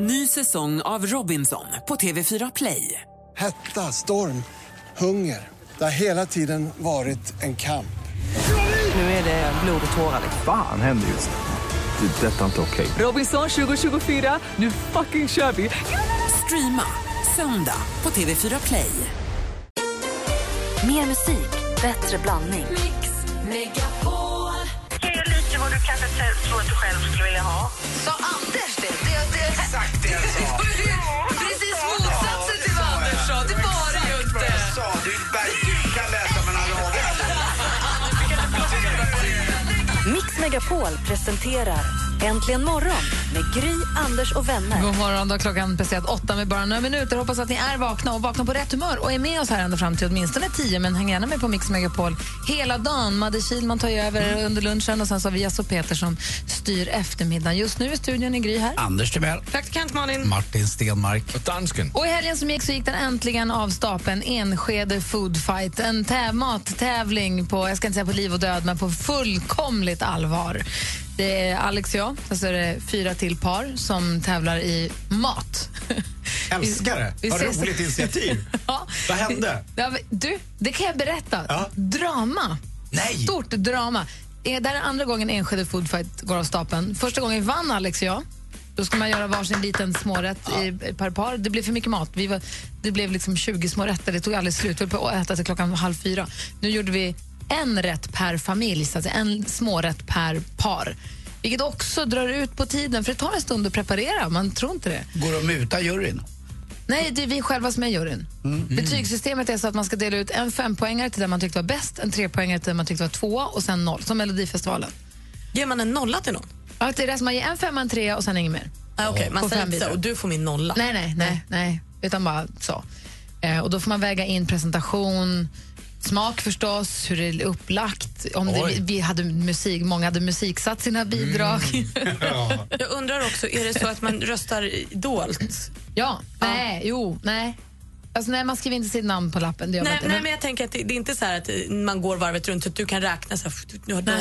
Ny säsong av Robinson på TV4 Play. Hetta, storm, hunger. Det har hela tiden varit en kamp. Nu är det blod och tårar. Fan händer just nu. Det. är Detta är inte okej. Robinson 2024, nu fucking kör vi! Streama söndag på TV4 Play. Mer musik, bättre blandning. Det är lite vad du kanske tror att du själv skulle vilja ha. Sa Anders Exakt det jag sa. precis motsatsen till vad Anders sa. Det var det ju inte. Jag sa, du, du kan läsa mellan raderna. Mix Megapol presenterar Äntligen morgon med Gry, Anders och vänner. God morgon, då klockan passerat åtta med bara några minuter. Hoppas att ni är vakna och vakna på rätt humör och är med oss här ända fram till åtminstone tio. Men häng gärna med på Mix Megapol hela dagen. Madde Kihlman tar ju över under lunchen och sen så har vi Jess och Peter som styr eftermiddagen. Just nu är studion i Gry här. Anders Timell. Praktikant Malin. Martin Stenmark. Och dansken. Och i helgen som gick så gick den äntligen av stapeln Enskede Food Fight. En täv mattävling på, jag ska inte säga på liv och död, men på fullkomligt allvar. Det är Alex och jag, och så är det fyra till par som tävlar i mat. Älskar det. Vi Vad ses- roligt initiativ. Ja. Vad hände? Ja, du, det kan jag berätta. Ja. Drama. Nej. Stort drama. Eh, Det här är andra gången Enskede Food Fight går av stapeln. Första gången vann Alex och jag. Då ska man göra varsin liten smårätt i, per par. Det blev för mycket mat. Vi var, det blev liksom 20 små rätter. Det tog aldrig slut. Vi höll på att äta till klockan halv fyra. Nu gjorde vi en rätt per familj, så säga. en smårätt per par. Vilket också drar ut på tiden, för det tar en stund att preparera. Man tror inte det. Går det att muta juryn? Nej, det är vi själva som är juryn. Betygssystemet är så att man ska dela ut en fempoängare till den man tyckte var bäst, en trepoängare till den man tyckte var tvåa och sen noll, som Melodifestivalen. Ger man en nolla till någon? Ja, det är det som man ger en femma, en trea och sen inget mer. Ah, okay. Man säger inte så, och du får min nolla. Nej, nej, nej, nej. Utan bara så. Eh, och då får man väga in presentation, smak förstås, hur det är upplagt. Om det, vi hade musik, många hade musiksatt sina bidrag. Jag undrar också, är det så att man röstar dolt? ja, nej, jo, nej. Alltså, nej, man skriver inte sitt namn på lappen. Det gör man Nej, inte. nej, Men- men jag tänker att det, det är inte så här att man går varvet runt så att du kan räkna så här, nu har, de,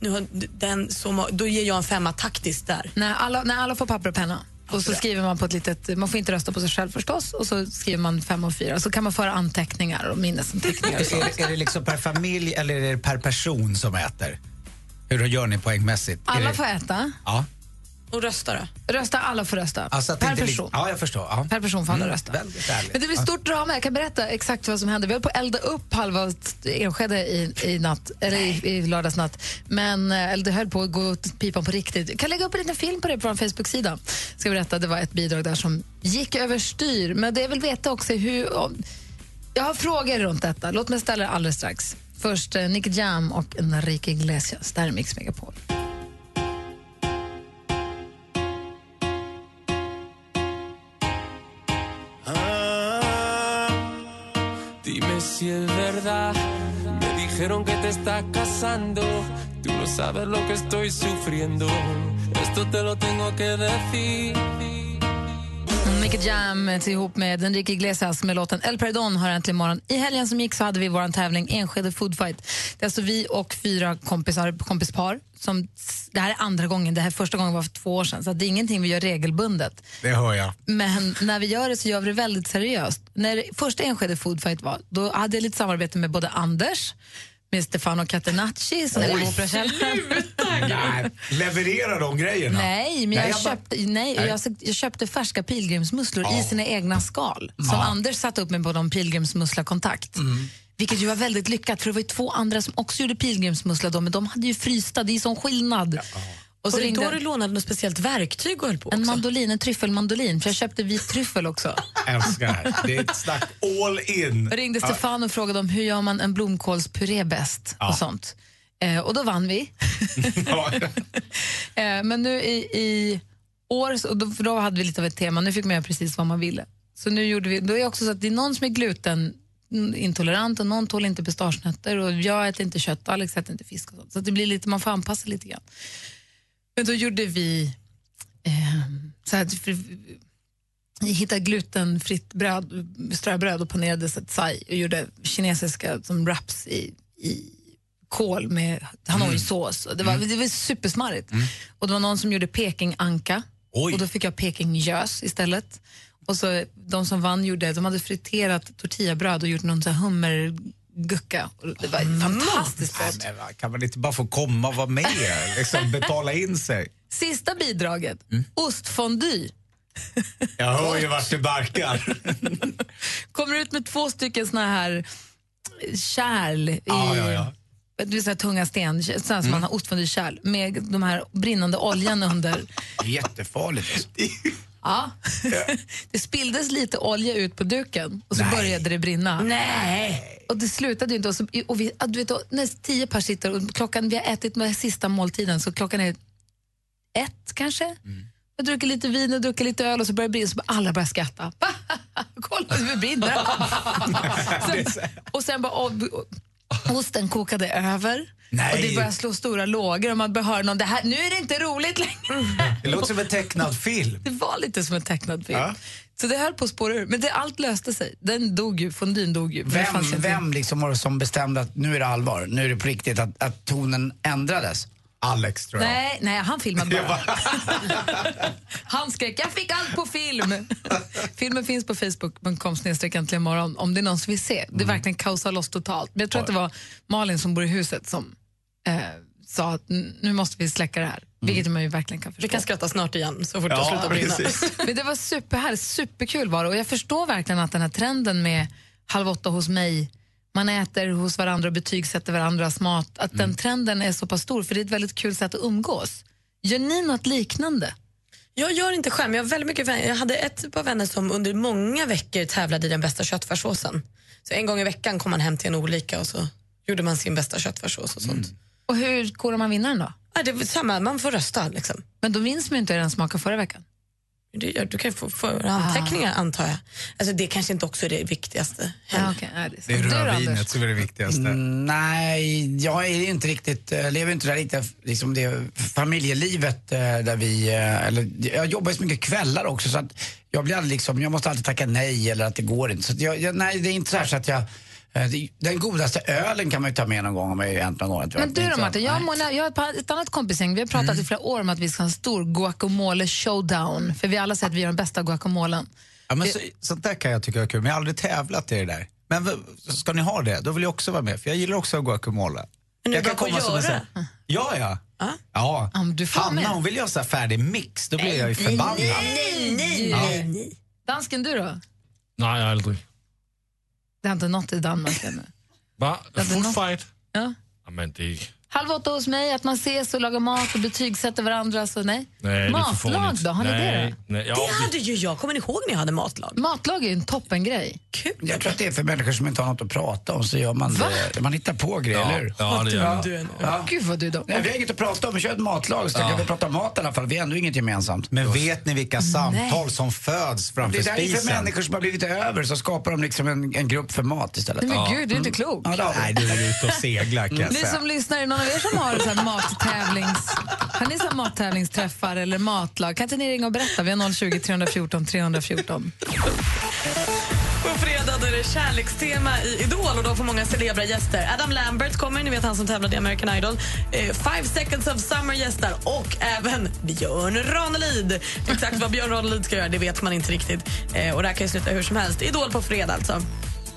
nu har den så då ger jag en femma taktiskt där. När alla, när alla får papper och penna. Och så skriver man på ett litet, man får inte rösta på sig själv förstås, och så skriver man fem och fyra. Så kan man föra anteckningar och minnesanteckningar. Och. Är, det- är det liksom per familj eller är det per person som äter? Hur gör ni poängmässigt? Alla det, får äta, Ja, Och rösta då? rösta, alla får rösta. alltså per person. Ja, jag förstår. Ja. Per person får alla rösta. Väldigt ärligt. Men det blir stort drama. Jag kan berätta exakt vad som hände. Vi höll på att elda upp halva Enskede i, i, natt, eller i, i lördagsnatt. Men eh, eller det höll på att gå åt pipan på riktigt. Jag kan lägga upp en liten film på det på vår Facebook-sida. Ska berätta, det var ett bidrag där som gick överstyr. Men det jag vill veta också är hur... Om, jag har frågor runt detta. Låt mig ställa det alldeles strax. Först eh, Nick Jam och Enrique Iglesias. Där är Mix Megapol. Dijeron que te estás casando. Tú no sabes lo que estoy sufriendo. Esto te lo tengo que decir. Nicky Jam ihop med Enrique Iglesias med låten El Perdón har äntligen morgon. I helgen som gick så hade vi vår tävling Enskede Food Fight. Det är alltså vi och fyra kompisar, kompispar. Som, det här är andra gången, det här första gången var för två år sedan. Så det är ingenting vi gör regelbundet. Det hör jag. Men när vi gör det så gör vi det väldigt seriöst. När första Enskede Food Fight var, då hade jag lite samarbete med både Anders, med Stefano Catenacci som är Oj. operakällaren. Nej, leverera de grejerna. Nej, men jag, Nej, jag bara- köpte, nej, Nej. Jag, jag köpte färska pilgrimsmusslor Ja. i sina egna skal. Som Ja. Anders satte upp mig på någon pilgrimsmusslakontakt. Mm. Vilket ju var väldigt lyckat, för det var ju två andra som också gjorde pilgrimsmussla men de hade ju frysta, det är sån skillnad. Och så Och det då du lånade något speciellt verktyg och höll på en också. mandolin, en tryffelmandolin, för jag köpte vit tryffel också. Älskar det är ett snack all in. Jag ringde Stefan och frågade om hur gör man en blomkålspuré bäst Ja. och sånt. Eh, och då vann vi. Eh, men nu i, i år, och då, för då hade vi lite av ett tema, nu fick man göra precis vad man ville. Så nu gjorde vi, då är det också så att det är någon som är glutenintolerant och någon tål inte pistagenötter och jag äter inte kött, Alex äter inte fisk och sånt. Så det blir lite, man får anpassa lite grann. Men då gjorde vi eh, så här, hittade glutenfritt bröd, ströbröd och panerade satsai och gjorde kinesiska som wraps i, i kål med hanoisås. Och Det, var, det var supersmarrigt. Och det var någon som gjorde pekinganka. Och då fick jag pekingjös istället. Och så de som vann gjorde, de hade friterat tortillabröd och gjort någon så här Och Det var fantastiskt. Nej, men va, kan man inte bara få komma och vara med? Liksom, betala in sig? Sista bidraget, Mm. ostfondue. Jag hör ju vart det barkar. Kommer ut med två stycken såna här kärl i Ja, ja, ja. Det vill säga tunga sten, sådana som man har ostfondue-kärl med de här brinnande oljan under. Jättefarligt. Alltså. Ja. det spilldes lite olja ut på duken och så Nej. började det brinna. Nej. Och det slutade ju inte. Och så, och vi, du vet, när tio pers sitter och klockan, vi har ätit med sista måltiden så klockan är ett kanske. Jag druckit lite vin och druckit lite öl och så börjar det brinna så bara alla börjar skratta. Kolla hur det brinner. sen, och sen bara, och, och, osten kokade över. Nej. Och det började slå stora lågor och man började höra någon, det här, nu är det inte roligt längre. Det låter som en tecknad film. Det var lite som en tecknad film. Ja. Så det höll på att spåra ur. Men det, allt löste sig. Den dog ju, fondyn dog ju. Vem, vem liksom var det som bestämde att nu är det allvar, nu är det på riktigt, att, att tonen ändrades? Alex tror jag. Nej, nej, han filmade bara. han skrek, jag fick allt på film. Filmen finns på facebook.com äntligen morgon om det är någon som vill se. Det är verkligen kaosar loss totalt. Men jag tror att det var Malin som bor i huset som eh, sa att "N- nu måste vi släcka det här. Vilket man ju verkligen kan förstå. Vi kan skratta snart igen så fort det Ja, slutar brinna. Men det var superhärligt, superkul var det. Och jag förstår verkligen att den här trenden med halv åtta hos mig, man äter hos varandra och betygsätter varandras mat, att den trenden är så pass stor för det är ett väldigt kul sätt att umgås. Gör ni något liknande? Jag gör inte själv, men jag har väldigt mycket vänner. Jag hade ett par vänner som under många veckor tävlade i den bästa köttfärssåsen. Så en gång i veckan kom man hem till en olika och så gjorde man sin bästa köttfärssås och sånt. Och hur korar man vinnaren då? Ja, det är samma, man får rösta liksom. Men då minns man ju inte hur den smakade förra veckan. Det gör, du kan få förhanteckningar antar jag. Alltså, det kanske inte också är det viktigaste. Ja, okay. ja, det är, Det är. Du rödvinet som är det viktigaste. Mm, nej, jag är inte riktigt, eh, lever inte där riktigt, liksom det familjelivet eh, där vi, eh, eller jag jobbar ju så mycket kvällar också så att jag blir aldrig liksom, jag måste alltid tacka nej eller att det går inte. Så att jag, jag, nej, det är inte så här så att jag, det- den godaste ölen kan man ju ta med någon gång om jag är hänt någon gång. Men du då Martin, jag, och. Mona, jag har ett, annat kompisgäng, vi har pratat i flera år om att vi ska ha en stor guacamole showdown. För vi har alla säger att vi gör den bästa guacamolen. Ja, men så, sånt där kan jag tycka är kul, men jag har aldrig tävlat i det där. Men ska ni ha det, då vill jag också vara med, för jag gillar också guacamole. Men du jag är på att som en sån- Ja, ja. Ja. ja. Ja, men du får Hanna med. hon vill göra så här färdig mix, då blir jag ju förbannad. Nej, nej, nej, nej. Dansken, du då? Nej, aldrig. Det har inte nått i Danmark ännu. Va? Något- fight? Ja. Jamen, det... Halv åtta hos mig, att man ses och lagar mat och betygsätter varandra. Så nej. Nej, det är för Matlag då, har ni nej, det då? Nej, ja, Det hade ju jag. Kommer ni ihåg när jag hade matlag? Matlag är ju en toppengrej. Kul. Jag tror att det är för människor som inte har något att prata om så gör man Va? det. Man hittar på grejer, Ja, eller ja, det gör man. Du är en- Ja. Gud vad du då. Nej, vi har inget att prata om, vi kör ett matlag så kan vi prata mat i alla fall. Vi har ändå inget gemensamt. Men vet ni vilka samtal som föds Det framför är där för spisen? människor som har blivit över så skapar de liksom en, en grupp för mat istället. Nej, men gud, du är inte klok. Ja, det. Nej, du är ute och seglar kan jag Ni säga. som lyssnar, är det någon av er som har så här mattävlings... Har ni så här mattävlingsträffar eller matlag? Kan inte ni ringa och berätta? Vi har 020 314 314. På fredag är det kärlekstema i Idol och då får många celebra gäster. Adam Lambert kommer, ni vet han som tävlade i American Idol. Eh, Five Seconds of Summer gästar och även Björn Ranelid. Exakt vad Björn Ranelid ska göra det vet man inte riktigt. Eh, och det här kan ju sluta hur som helst. Idol på fredag alltså.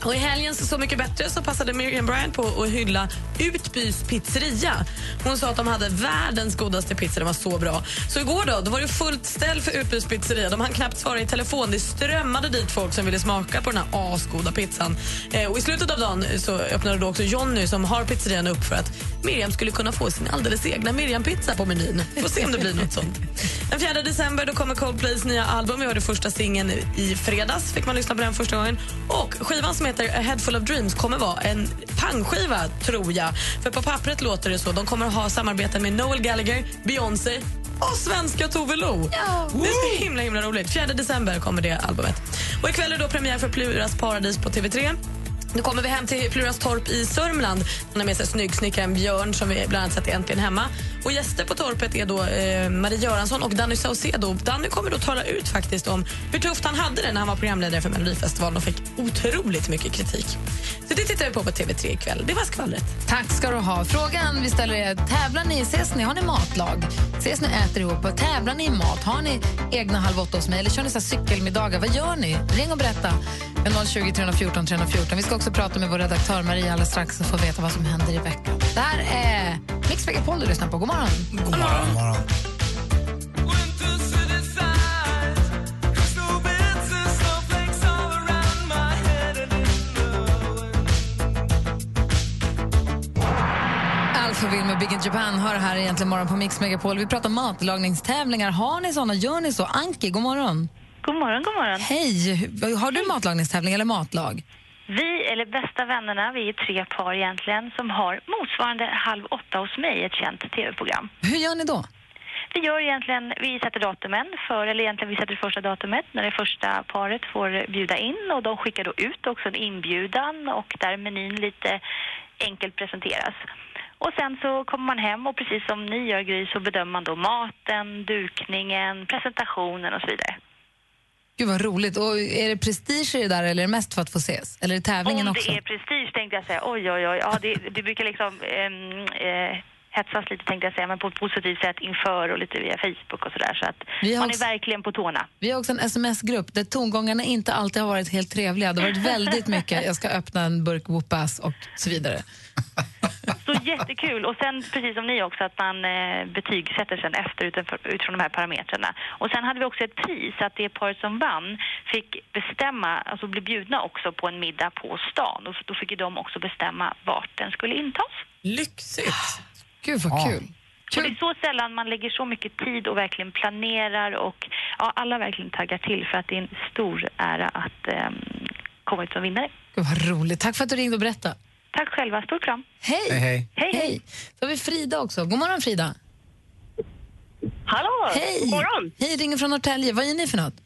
Och I helgens Så mycket bättre så passade Miriam Bryant på att hylla Utbys pizzeria. Hon sa att de hade världens godaste pizza, den var så bra. Så igår då, då var det fullt ställ för Utbys pizzeria. De hann knappt svara i telefon. Det strömmade dit folk som ville smaka på den här asgoda pizzan. Eh, och I slutet av dagen så öppnade då också Jonny som har pizzerian upp för att Miriam skulle kunna få sin alldeles egna Miriam-pizza på menyn. Får se om det blir något sånt. Den 4 december då kommer Coldplays nya album. Vi hörde första singeln i fredags. Fick man lyssna på den första gången. Och skivan som heter A Head Full of Dreams kommer vara en pangskiva, tror jag. För på pappret låter det så. De kommer ha samarbeten med Noel Gallagher, Beyoncé och svenska Tove Lo. Det är så himla, himla roligt. 4 december kommer det albumet. Och ikväll är då premiär för Pluras paradis på TV3. Nu kommer vi hem till Plurastorp i Sörmland. Han har med sig snyggsnickaren Björn som vi bland annat sett Äntligen hemma. Och gäster på torpet är då eh, Marie Göransson och Danny Saucedo. Danny kommer då tala ut faktiskt om hur tufft han hade det när han var programledare för Melodifestivalen och fick otroligt mycket kritik. Så det tittar vi på på TV3 ikväll. Det var skvallret. Tack ska du ha. Frågan vi ställer är, tävlar ni, ses ni, har ni matlag? Ses ni äter ihop? och Tävlar ni i mat? Har ni egna Halv åtta hos mig? Eller kör ni så här cykelmiddagar? Vad gör ni? Ring och berätta. Med 020 314 314. Vi ska också prata med vår redaktör Maria alldeles strax och få veta vad som händer i veckan. Det här är Mix Megapol du lyssnar på. God morgon. God morgon. God morgon. Alphaville med Big in Japan hör här egentligen morgon på Mix Megapol. Vi pratar matlagningstävlingar. Har ni såna? Gör ni så? Anki, god morgon. God morgon, god morgon. Hej! Har du matlagningstävling eller matlag? Vi, eller bästa vännerna, vi är tre par egentligen som har motsvarande Halv åtta hos mig, ett känt tv-program. Hur gör ni då? Vi gör egentligen, vi sätter datumen för, eller egentligen vi sätter första datumet när det första paret får bjuda in och de skickar då ut också en inbjudan och där menyn lite enkelt presenteras. Och sen så kommer man hem och precis som ni gör Gry så bedömer man då maten, dukningen, presentationen och så vidare. Gud vad roligt. Och är det prestige i det där eller är det mest för att få ses? Eller är det tävlingen Om också? det är prestige tänkte jag säga, oj oj oj, ja det, det brukar liksom ehm, eh, hetsas lite tänkte jag säga, men på ett positivt sätt inför och lite via Facebook och sådär så att Vi man också- är verkligen på tårna. Vi har också en sms-grupp där tongångarna inte alltid har varit helt trevliga. Det har varit väldigt mycket, jag ska öppna en burk whoopass och så vidare. Jättekul och sen precis som ni också att man eh, betygsätter sen efter utifrån, utifrån de här parametrarna. Och sen hade vi också ett pris att det paret som vann fick bestämma, alltså bli bjudna också på en middag på stan och då fick ju de också bestämma vart den skulle intas. Lyxigt! Gud vad kul. Och det är så sällan man lägger så mycket tid och verkligen planerar och ja, alla verkligen taggar till för att det är en stor ära att ehm, komma ut som vinnare. Gud vad roligt. Tack för att du ringde och berättade. Tack själva, stor kram. Hej! Hej, hej. Hej, hej. Hej! Så har vi Frida också. God morgon Frida. Hallå! Hej! God morgon! Hej, ringer från Norrtälje. Vad gör ni för något?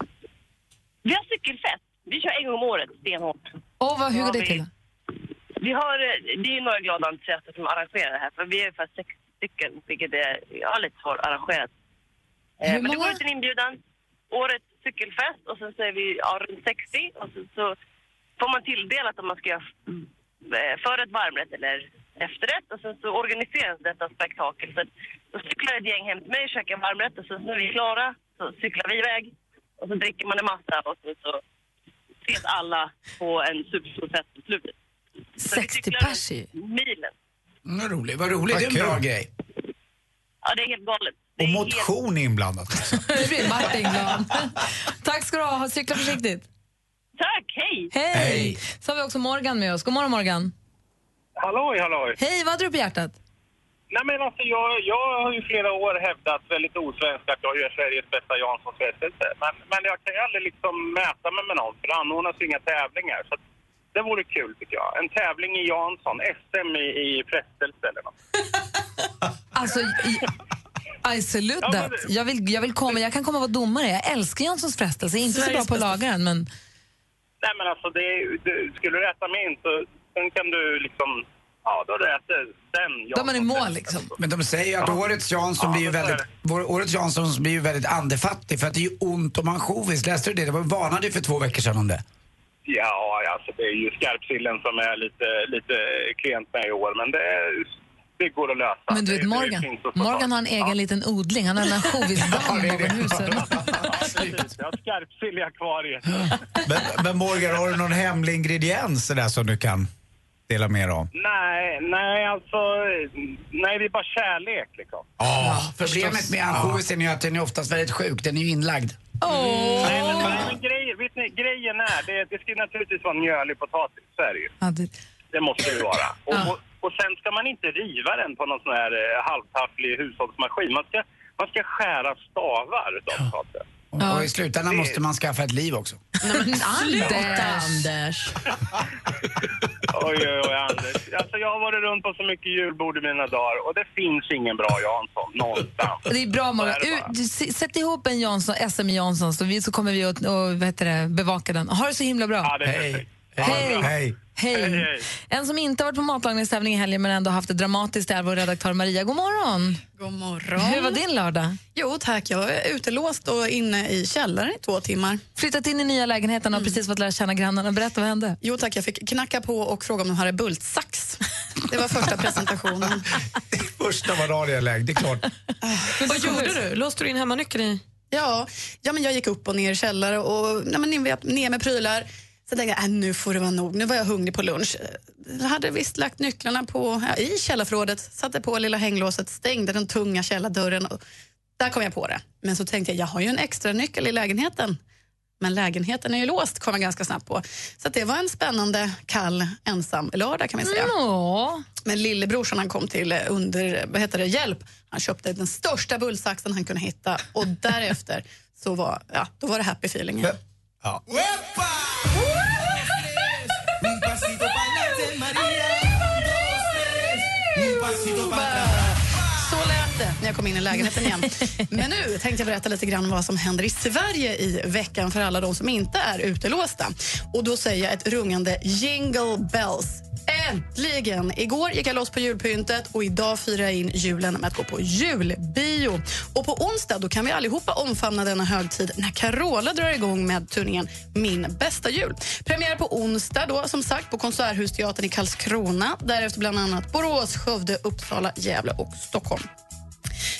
Vi har cykelfest. Vi kör en gång om året, stenhårt. Och vad, hur Ja, går det vi- till? Vi har, det är några glada entusiaster som arrangerar det här, för vi är ungefär sex stycken, vilket är ja, lite svårarrangerat. Eh, Hur Men det många? går ut en inbjudan, årets cykelfest, och sen så är vi ja, runt 60, och så, så får man tilldelat om man ska göra förrätt, varmrätt eller efterrätt, och sen så organiseras detta spektakel. Så då cyklar ett gäng hem till mig, käkar varmrätt, och sen när vi är klara så cyklar vi iväg, och så dricker man en massa, och så, så ses alla på en superstor fest på slutet. Så vi 60 cyklar pers ju. Milen. Mm, vad roligt. Vad roligt. Det är en bra grej. Ja, det är helt galet. Det Och är motion inblandat också. Nu blir Martin glad. Tack ska du ha. Cykla försiktigt. Tack, hej! Hej! Hej. Så har vi också Morgan med oss. God morgon Morgan. Halloj, halloj. Hej, vad hade du på hjärtat? Nej men alltså jag, jag har ju flera år hävdat väldigt osvenskt att jag gör Sveriges bästa Janssons frestelse. Men, men jag kan ju aldrig liksom mäta mig med någon för det anordnas ju inga tävlingar. Så att det vore kul tycker jag. En tävling i Jansson, SM i, i frestelse eller något. Alltså, i- I salute Ja, that. Jag vill, jag vill komma, jag kan komma och vara domare. Jag älskar Janssons frestelse. Jag är inte så bra på att laga den, men Nej men alltså det, är du, skulle du äta min så sen kan du liksom, ja då ätit den då är man i mål liksom. Men de säger ju att årets Jansson Ja, blir ju är väldigt, vår, årets Jansson blir ju väldigt andefattig för att det är ju ont om ansjovis. Läste du det? Det var varnade ju för två veckor sedan om det. Ja, alltså det är ju skarpsillen som är lite, lite klent med i år men det, det går att lösa. Men du vet Morgan, Morgan har en egen liten odling. Han har en ansjovisdamm över huset. Jag har skarpsill i akvariet. Men, men Morgan, har du någon hemlig ingrediens där som du kan dela med dig av? Nej, nej alltså, nej det är bara kärlek liksom. Ja, Problemet med ansjovisen är att den är oftast väldigt sjuk. Den är ju inlagd. Nej, men, nej, men grejen, vet ni, grejen är, det, det ska naturligtvis vara mjölig potatis, så är det ju. Ja, det, Det måste det ju vara. Och, Ja. och, och sen ska man inte riva den på någon sån här eh, halvtafflig hushållsmaskin. Man ska, man ska skära stavar utav potatisen. Och, Ja. och i slutändan måste man skaffa ett liv också. Sluta, Anders! Anders. Oj, oj, oj, Anders. Alltså, jag har varit runt på så mycket julbord i mina dagar och det finns ingen bra Jansson någonstans. Det är bra Morgan. Så är det bara. U- du, s- sätt ihop en Jansson, SM Jansson så, vi, så kommer vi att och, vad heter det, bevaka den. Ha det så himla bra. Ja, det är Hej. perfekt. Hej. Hej. Hej. Hej, hej. En som inte har varit på matlagningstävling i helgen men ändå haft det dramatiskt är vår redaktör Maria. God morgon. God morgon. Hur var din lördag? Jo tack, jag är utelåst och inne i källaren i två timmar. Flyttat in i nya lägenheten och precis fått lära känna grannarna. Berätta, vad hände? Jo tack, jag fick knacka på och fråga om de hade bultsax. Det var första presentationen. Första var radioläge, det är klart. Vad gjorde du? Låste du in hemmanyckeln i? Ja, ja men jag gick upp och ner i källare och nej, men ner med prylar. Sen tänkte jag, äh, nu får det vara nog. Nu var jag hungrig på lunch. Jag hade visst lagt nycklarna på, ja, i källarförrådet, satte på lilla hänglåset, stängde den tunga källardörren. Och där kom jag på det. Men så tänkte jag, jag har ju en extra nyckel i lägenheten. Men lägenheten är ju låst, kom jag ganska snabbt på. Så att det var en spännande, kall, ensam lördag kan vi säga. Nå. Men lillebrorsan han kom till eh, under, vad heter det, hjälp. Han köpte den största bullsaxen han kunde hitta och därefter så var, ja, då var det happy feeling. igen. Ja. Så lät det när jag kom in i lägenheten igen. Men nu tänkte jag berätta lite grann vad som händer i Sverige i veckan för alla de som inte är utelåsta. Och då säger jag ett rungande jingle bells. Äntligen! Igår gick jag loss på julpyntet och idag firar jag in julen med att gå på julbio. Och på onsdag då kan vi allihopa omfamna denna högtid när Carola drar igång med turnén Min bästa jul. Premiär på onsdag då, som sagt på Konserthusteatern i Karlskrona. Därefter bland annat Borås, Skövde, Uppsala, Gävle och Stockholm.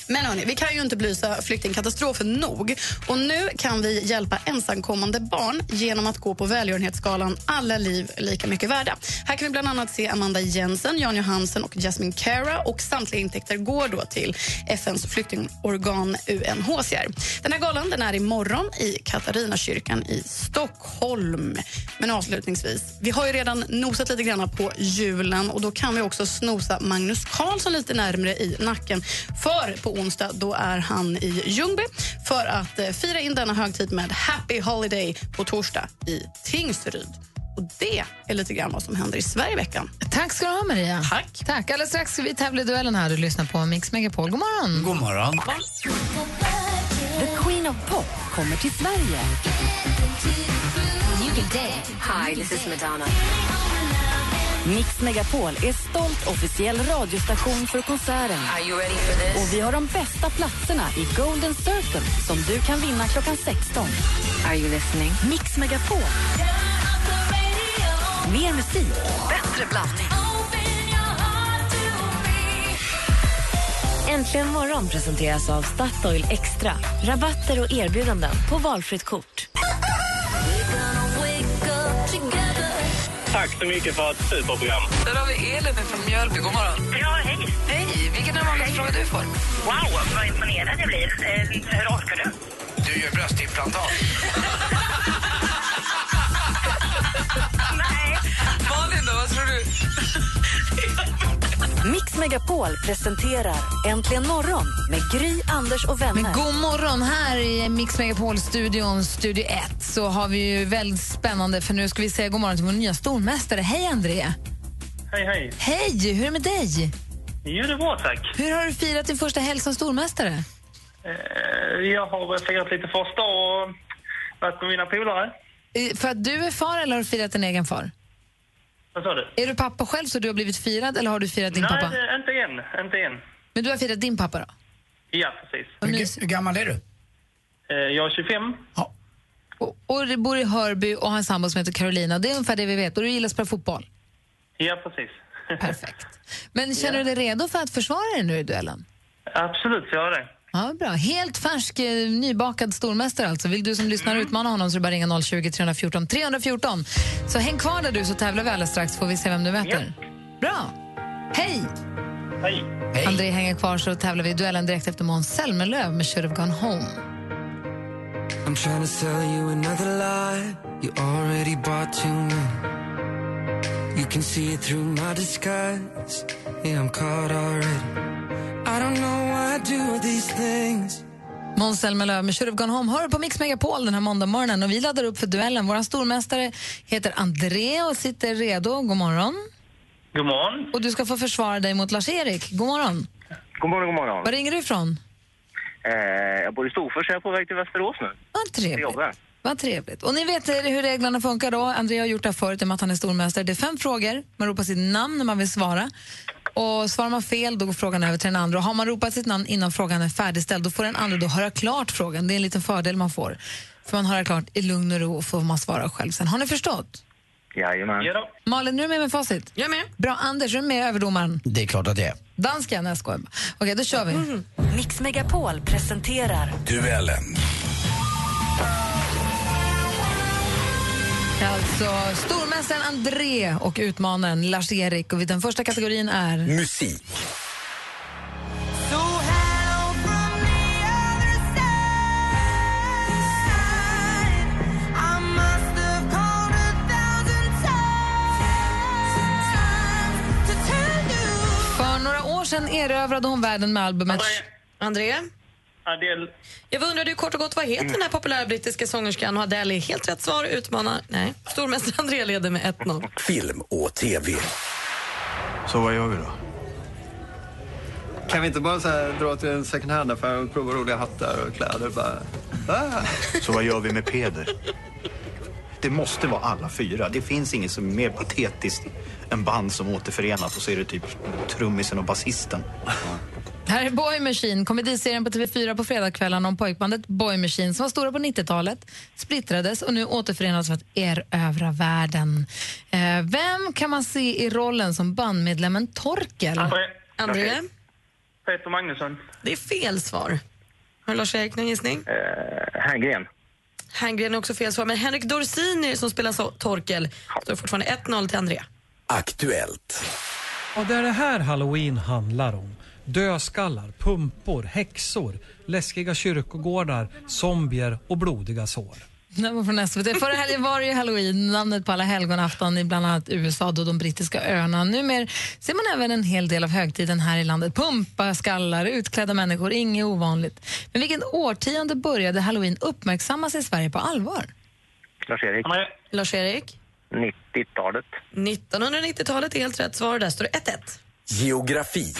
Men hörni, vi kan ju inte belysa flyktingkatastrofen nog. Och Nu kan vi hjälpa ensamkommande barn genom att gå på välgörenhetsgalan Alla liv lika mycket värda. Här kan vi bland annat se Amanda Jensen, Jan Johansen och Jasmine Cara. Och Samtliga intäkter går då till FNs flyktingorgan UNHCR. Den här galan den är imorgon i Katarinakyrkan i Stockholm. Men avslutningsvis, vi har ju redan nosat lite grann på julen och då kan vi också snosa Magnus Karlsson lite närmre i nacken. För på onsdag då är han i Ljungby för att eh, fira in denna högtid med Happy Holiday på torsdag i Tingsryd. Och Det är lite grann vad som händer i Sverige i veckan. Tack ska du ha, Maria. Tack. Tack. Alldeles strax ska vi tävla i duellen här. Du lyssnar på Mix Megapol. God morgon. God morgon. The Queen of Pop kommer till Sverige. Hi, this is Madonna. Mix Megapol är stolt officiell radiostation för konserten. Och vi har de bästa platserna i Golden Circle som du kan vinna klockan 16. Are you listening? Mix Megapol. Mer musik, bättre blandning. Äntligen morgon presenteras av Statoil Extra. Rabatter och erbjudanden på valfritt kort. Tack så mycket för ett superprogram. Där har vi Elin från Mjölby. God morgon. Ja, hej. Hej! Vilken är den vanligaste frågan du får? Wow, vad imponerad jag blir. Eh, hur orkar du? Du gör bröstimplantat. Nej. Malin då, vad tror du? Mix Megapol presenterar Äntligen morgon med Gry, Anders och vänner. Men god morgon! Här i Mix Megapol-studion, Studio 1, så har vi ju väldigt spännande för nu ska vi säga god morgon till vår nya stormästare. Hej, André! Hej, hej. Hej! Hur är det med dig? Jo, det är bra, tack. Hur har du firat din första helg som stormästare? Eh, Jag har firat lite första och varit med mina polare. Eh, För att du är far eller har du firat din egen far? Vad sa du? Är du pappa själv så du har blivit firad eller har du firat din Nej, pappa? det- inte än. Inte än. Men du har firat din pappa då? Ja, precis. Och, ni, Hur gammal är du? Eh, Jag är 25. och, och du bor i Hörby och har en sambo som heter Carolina. Det är ungefär det vi vet. Och du gillar att spela fotboll. Ja, precis. Perfekt. Men känner du dig redo för att försvara dig nu i duellen? Absolut, jag det. Ja, bra. Helt färsk, eh, nybakad stormästare alltså. Vill du som lyssnar utmana honom så är det bara ringa 020 314 314. Så häng kvar där du så tävlar vi alldeles strax får vi se vem du möter. Bra. Hej! Hej. André hänger kvar så tävlar vi i duellen direkt efter Måns Zelmerlöw med Should have gone home. I'm trying to sell you another lie. You already bought too many. You can see it through my disguise. Yeah, I'm caught already. Måns Zelmerlöw med Should have gone home. Hör på Mix Megapol den här måndagmorgonen och vi laddar upp för duellen. Vår stormästare heter André och sitter redo. God morgon. God morgon. Och du ska få försvara dig mot Lars-Erik. God morgon. God morgon, god morgon. Var ringer du ifrån? Eh, jag bor i Storfors, jag är på väg till Västerås nu. Vad trevligt. Vad trevligt. Och ni vet hur reglerna funkar då. Andrea har gjort det här förut i och med att han är stormästare. Det är fem frågor. Man ropar sitt namn när man vill svara. Och svarar man fel då går frågan över till den andra. Och har man ropat sitt namn innan frågan är färdigställd då får den andra då höra klart frågan. Det är en liten fördel man får. Får man höra klart i lugn och ro och får man svara själv sen. Har ni förstått? Jajamän. Malin, är du med med facit? Jag är med. Bra. Anders, är du med överdomaren? Det är klart att det är. Dansken? Nej, jag skojar. Okej, då kör vi. Mix Megapol presenterar Duellen. Alltså stormästaren André och utmanaren Lars-Erik. Och den första kategorin är... Musik. För några år sedan erövrade hon världen med albumet... André? Adele. Jag undrade kort och gott vad heter den här populära brittiska sångerskan och Adele är helt rätt svar utmanar... Nej, stormästare André leder med 1-0. Film och TV. Så vad gör vi då? Kan vi inte bara så här, dra till en second hand-affär och prova roliga hattar och kläder? Bara, ah. Så vad gör vi med Peder? Det måste vara alla fyra. Det finns inget som är mer patetiskt än band som återförenas och så är det typ trummisen och basisten. Här är Boy Machine, komediserien på TV4 på fredagskvällarna om pojkbandet Boy Machine som var stora på 90-talet, splittrades och nu återförenas för att erövra världen. Eh, vem kan man se i rollen som bandmedlemmen Torkel? André? Peter Magnusson. Det är fel svar. Har Lars-Erik någon gissning? Herngren. Herngren är också fel svar, men Henrik Dorsin som spelar så, Torkel. Står fortfarande 1-0 till André. Aktuellt. Och det är det här halloween handlar om. Dödskallar, pumpor, häxor, läskiga kyrkogårdar, zombier och blodiga sår. Var från SVT. Förra helgen var det ju halloween, namnet på alla helgonafton i bland annat USA och de brittiska öarna. Numera ser man även en hel del av högtiden här i landet. Pumpa, skallar, utklädda människor, inget ovanligt. Men vilken årtionde började halloween uppmärksammas i Sverige på allvar? Lars-Erik. Lars-Erik? 90-talet. 1990-talet är helt rätt svar. Där står det 1-1. Geografi.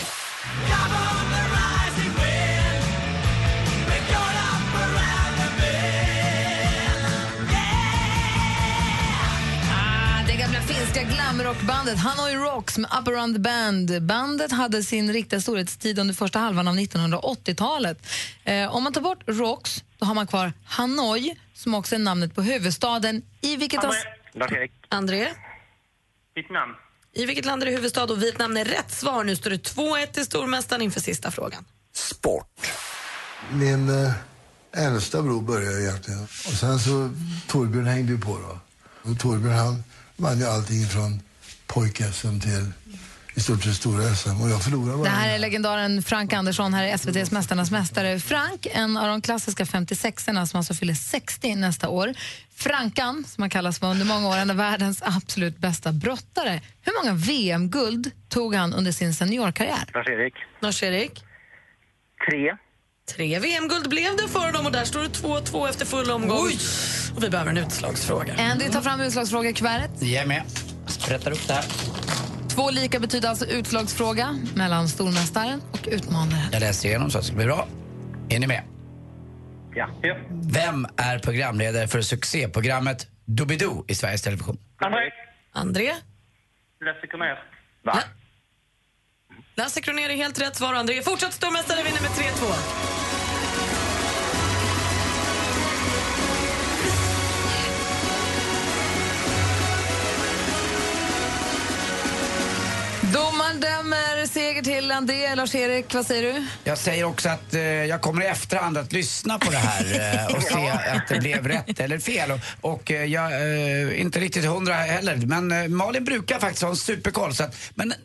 Glamrockbandet Hanoi Rocks med Up Around the Band. Bandet hade sin riktiga storhetstid under första halvan av 1980-talet. Eh, om man tar bort Rocks då har man kvar Hanoi som också är namnet på huvudstaden i vilket... Lars-Erik. André? Vietnam. I vilket land är det huvudstad? Och Vietnam är rätt svar. Nu står det 2-1 till stormästaren inför sista frågan. Min eh, äldsta bror började egentligen. Och sen så Torbjörn hängde ju på då. Och Torbjörn han vann ju allting från pojk-SM till i stort sett stora SM. Och jag förlorade Det här är legendaren Frank Andersson, här är SVTs Mästarnas mästare. Frank, en av de klassiska 56orna som alltså fyller 60 nästa år. Frankan, som han kallas för under många år, en av världens absolut bästa brottare. Hur många VM-guld tog han under sin seniorkarriär? Lars-Erik. Lars-Erik? Tre. Tre VM-guld blev det för dem och där står det 2-2 efter full omgång. Och vi behöver en utslagsfråga. Andy tar fram utslagsfrågekuvertet. Jag är med. Sprättar upp det här. Två lika betyder alltså utslagsfråga mellan stormästaren och utmanaren. Jag läser igenom så att det ska bli bra. Är ni med? Ja. ja. Vem är programledare för succéprogrammet Doobidoo i Sveriges Television? André. André? Lasse Kronér. Va? Lasse Kronér är helt rätt svar. André är fortsatt stormästare vinner med 3-2. Domaren dömer seger till André. Lars-Erik, vad säger du? Jag säger också att eh, jag kommer i efterhand att lyssna på det här eh, och se att det blev rätt eller fel. Och, och eh, jag är inte riktigt hundra heller. Men eh, Malin brukar faktiskt ha en superkoll. Så att, men eh,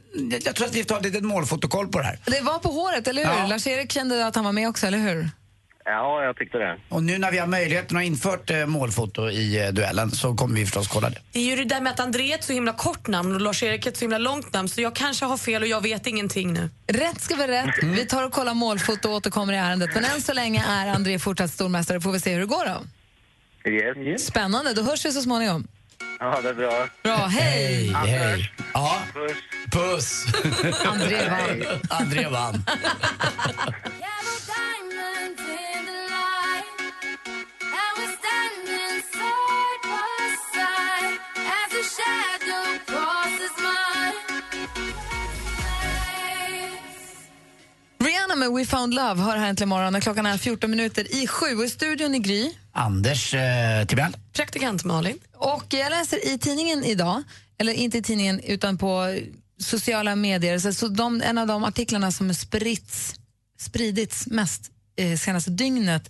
jag tror att vi tar ett litet målfotokoll på det här. Det var på håret, eller hur? Ja. Lars-Erik kände att han var med också, eller hur? Ja, jag tyckte det. Och nu när vi har möjligheten att ha infört eh, målfoto i eh, duellen så kommer vi förstås kolla det. Det är ju det där med att André är ett så himla kort namn och Lars-Erik är ett så himla långt namn så jag kanske har fel och jag vet ingenting nu. Rätt ska vara rätt. Vi tar och kollar målfoto och återkommer i ärendet. Men än så länge är André fortsatt stormästare. Får vi se hur det går då. Yes. yes. Spännande, då hörs vi så småningom. Ja, det är bra. Bra, hej! hej. Ja. Puss. Puss! André vann. André vann. med We found love hör här äntligen morgon och klockan är 14 minuter i sju och i studion i Gry. Anders eh, Timell. Praktikant Malin. Och jag läser i tidningen idag, eller inte i tidningen utan på sociala medier, så, så de, en av de artiklarna som är spritts, spridits mest eh, senaste dygnet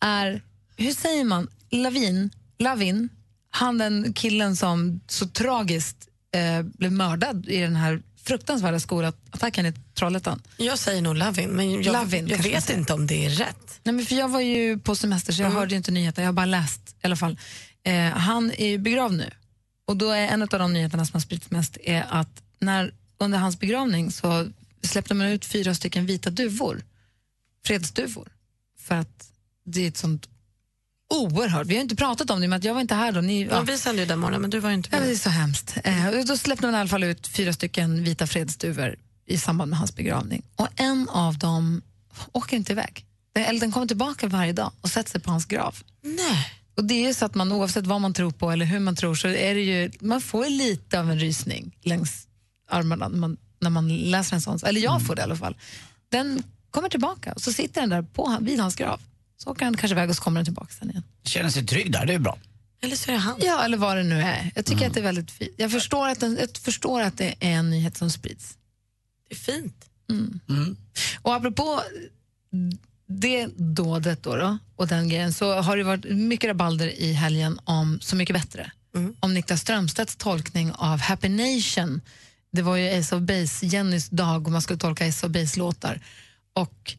är, hur säger man, Lavin, Lavin, han den killen som så tragiskt eh, blev mördad i den här fruktansvärda skolattacken i Trollhättan. Jag säger nog Lavin, men jag, Lavin, jag vet inte om det är rätt. Nej, men för jag var ju på semester så jag hörde ju inte nyheter, jag har bara läst i alla fall. Eh, han är ju begravd nu och då är en av de nyheterna som har spridits mest är att när, under hans begravning så släppte man ut fyra stycken vita duvor, fredsduvor, för att det är ett sånt oerhört, vi har inte pratat om det men jag var inte här då. Ni, Ja. Vi sände ju den morgonen, men du var inte Ja, med. det är så hemskt. Eh, då släppte man i alla fall ut fyra stycken vita fredsduvor i samband med hans begravning. Och en av dem åker inte iväg. Eller den kommer tillbaka varje dag och sätter sig på hans grav. Nej. Och det är ju så att man oavsett vad man tror på eller hur man tror så är det ju, man får lite av en rysning längs armarna när man, när man läser en sån. Eller jag får det i alla fall. Den kommer tillbaka och så sitter den där på, vid hans grav. Så åker han kanske iväg och så kommer den tillbaka sen igen. Känner sig trygg där, det är bra. Eller så är det han. Ja, eller vad det nu är. Jag tycker att det är väldigt fint. Jag förstår att, den, jag förstår att det är en nyhet som sprids. Det är fint. Mm. Och apropå det dådet då, då och den grejen så har det varit mycket rabalder i helgen om Så mycket bättre. Om Niklas Strömstedts tolkning av Happy Nation. Det var ju Ace of Base, Jennys dag och man skulle tolka Ace of Base-låtar. Och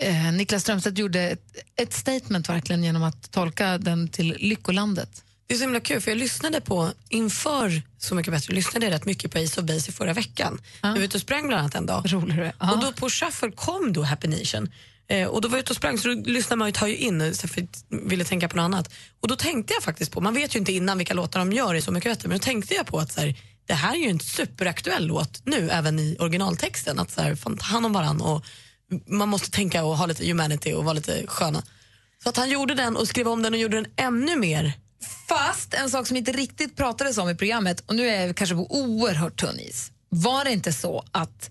eh, Niklas Strömstedt gjorde ett, ett statement verkligen genom att tolka den till Lyckolandet. Det är så himla kul för jag lyssnade på inför Så mycket bättre, lyssnade jag rätt mycket på Ace of Base i förra veckan. Jag var ute och sprang bland annat en dag. Rolig du är. Ja. Och då på shuffle kom då Happy Nation. Eh, och då var jag ute och sprang så då lyssnar man ju, tar ju in så för att ville tänka på något annat. Och då tänkte jag faktiskt på, man vet ju inte innan vilka låtar de gör i Så mycket bättre, men då tänkte jag på att så här, det här är ju en superaktuell låt nu även i originaltexten. Att så här, fan, ta hand om varann och man måste tänka och ha lite humanity och vara lite sköna. Så att han gjorde den och skrev om den och gjorde den ännu mer Fast en sak som inte riktigt pratades om i programmet, och nu är jag kanske på oerhört tunn is. Var det inte så att